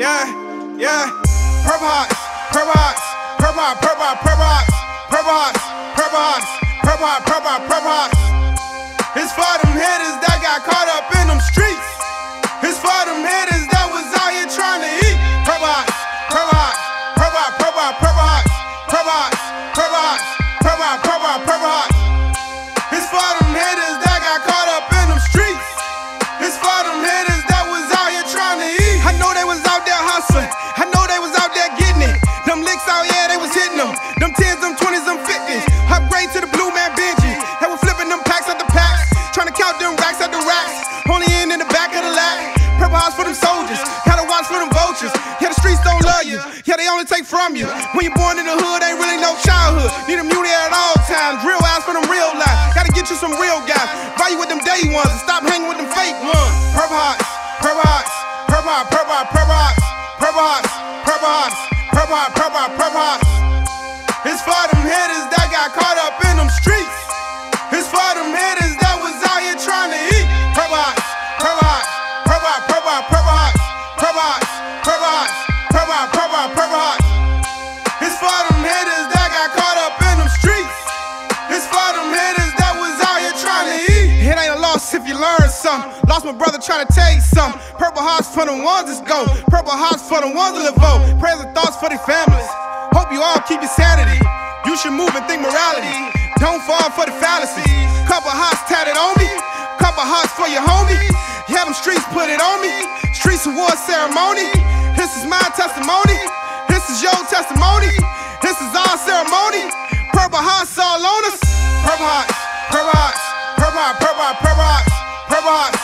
yeah, yeah. Purple hearts, purple hearts, purple hearts, purple hearts, purple hearts, purple hearts, purple purple purple hearts. Only take from you. When you born in the hood, ain't really no childhood. Need immunity at all times. Real eyes for them real life. Gotta get you some real guys. Buy you with them day ones and stop hanging with them fake ones. Purple hearts, purple hearts, purple hearts, purple hearts, purple hearts, purple hearts, purple hearts, purple hearts, purple hearts, purple hearts. It's for them hitters that got if you learn something. Lost my brother trying to tell you something. Purple hearts for the ones that's go. Purple hearts for the ones that vote. Prayers and thoughts for their families. Hope you all keep your sanity. You should move and think morality. Don't fall for the fallacies. Couple hearts tatted on me. Couple hearts for your homie. Yeah, them streets put it on me. Streets award ceremony. This is my testimony. This is your testimony. rock.